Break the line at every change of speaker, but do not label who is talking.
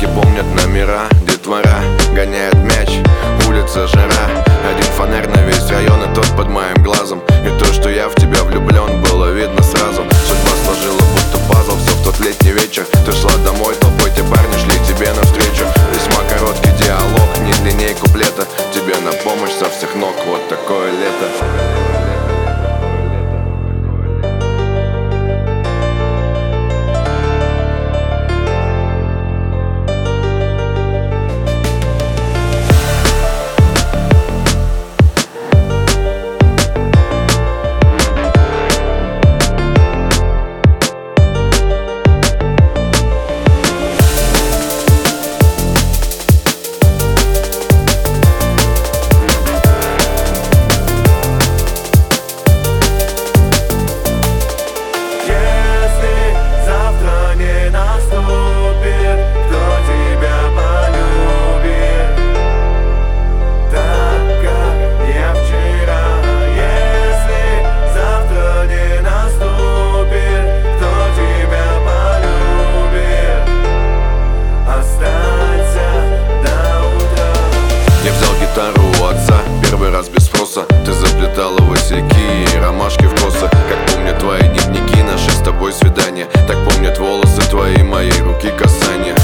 Девки помнят номера, детвора гоняет мяч Улица жара, один фонарь на весь район И тот под моим глазом. И то, что я в тебя влюблен, было видно сразу. Судьба сложила будто пазл, все в тот летний вечер. Ты шла домой, толпой те парни шли тебе навстречу. Весьма короткий диалог, не длиннее куплета. Тебе на помощь со всех ног, вот такое лето. косяки ромашки в косы Как помнят твои дневники, наши с тобой свидания. Так помнят волосы твои, моей руки касания.